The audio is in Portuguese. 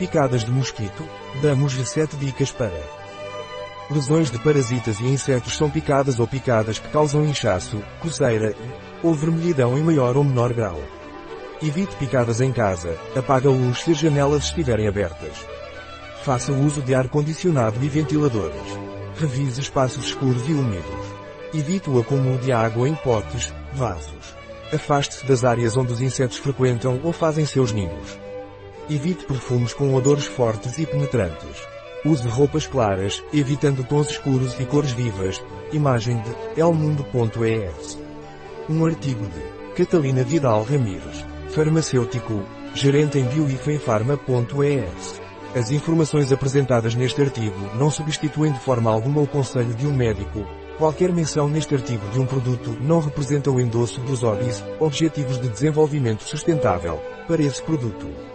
Picadas de mosquito, damos-lhe 7 dicas para. Lesões de parasitas e insetos são picadas ou picadas que causam inchaço, coceira ou vermelhidão em maior ou menor grau. Evite picadas em casa, apaga a luz se as janelas estiverem abertas. Faça uso de ar-condicionado e ventiladores. Revise espaços escuros e úmidos. Evite o acúmulo de água em potes, vasos. Afaste-se das áreas onde os insetos frequentam ou fazem seus ninhos. Evite perfumes com odores fortes e penetrantes. Use roupas claras, evitando tons escuros e cores vivas. Imagem de elmundo.es. Um artigo de Catalina Vidal Ramires, farmacêutico, gerente em bioifenfarma.es. As informações apresentadas neste artigo não substituem de forma alguma o conselho de um médico. Qualquer menção neste artigo de um produto não representa o endosso dos ODIs, Objetivos de Desenvolvimento Sustentável, para esse produto.